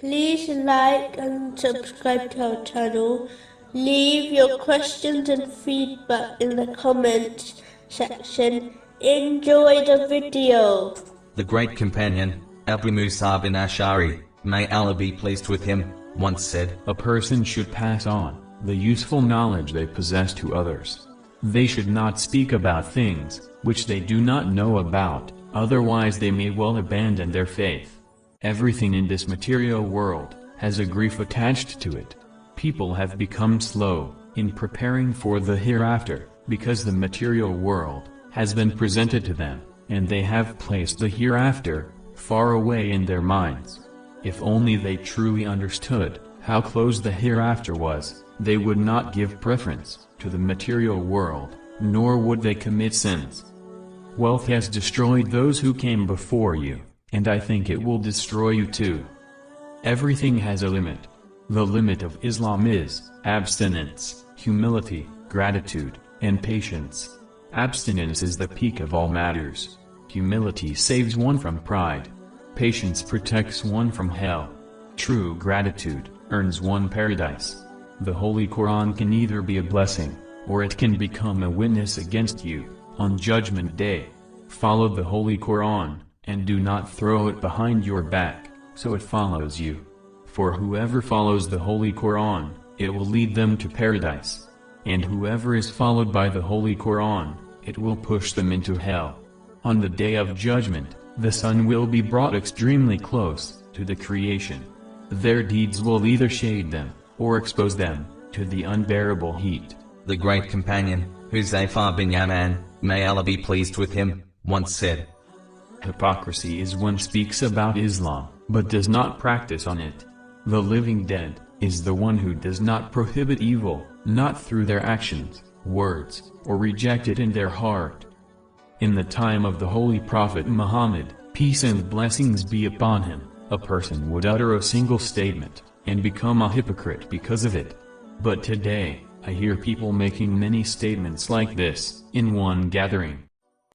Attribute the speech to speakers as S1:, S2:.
S1: Please like and subscribe to our channel. Leave your questions and feedback in the comments section. Enjoy the video.
S2: The great companion, Abu Musa bin Ashari, may Allah be pleased with him, once said,
S3: A person should pass on the useful knowledge they possess to others. They should not speak about things which they do not know about, otherwise they may well abandon their faith. Everything in this material world has a grief attached to it. People have become slow in preparing for the hereafter, because the material world has been presented to them, and they have placed the hereafter far away in their minds. If only they truly understood how close the hereafter was, they would not give preference to the material world, nor would they commit sins. Wealth has destroyed those who came before you, and I think it will destroy you too. Everything has a limit. The limit of Islam is abstinence, humility, gratitude, and patience. Abstinence is the peak of all matters. Humility saves one from pride. Patience protects one from hell. True gratitude earns one paradise. The Holy Quran can either be a blessing, or it can become a witness against you, on Judgment Day. Follow the Holy Quran, and do not throw it behind your back, so it follows you. For whoever follows the Holy Quran, it will lead them to paradise. And whoever is followed by the Holy Quran, it will push them into hell. On the day of judgment, the sun will be brought extremely close to the creation. Their deeds will either shade them, or expose them, to the unbearable heat.
S2: the great companion, Huzaifa bin Yaman, may Allah be pleased with him, once said,
S3: Hypocrisy is one speaks about Islam, but does not practice on it. The living dead, is the one who does not prohibit evil, not through their actions, words, or reject it in their heart. In the time of the Holy Prophet Muhammad, peace and blessings be upon him, a person would utter a single statement, and become a hypocrite because of it. But today, I hear people making many statements like this, in one gathering.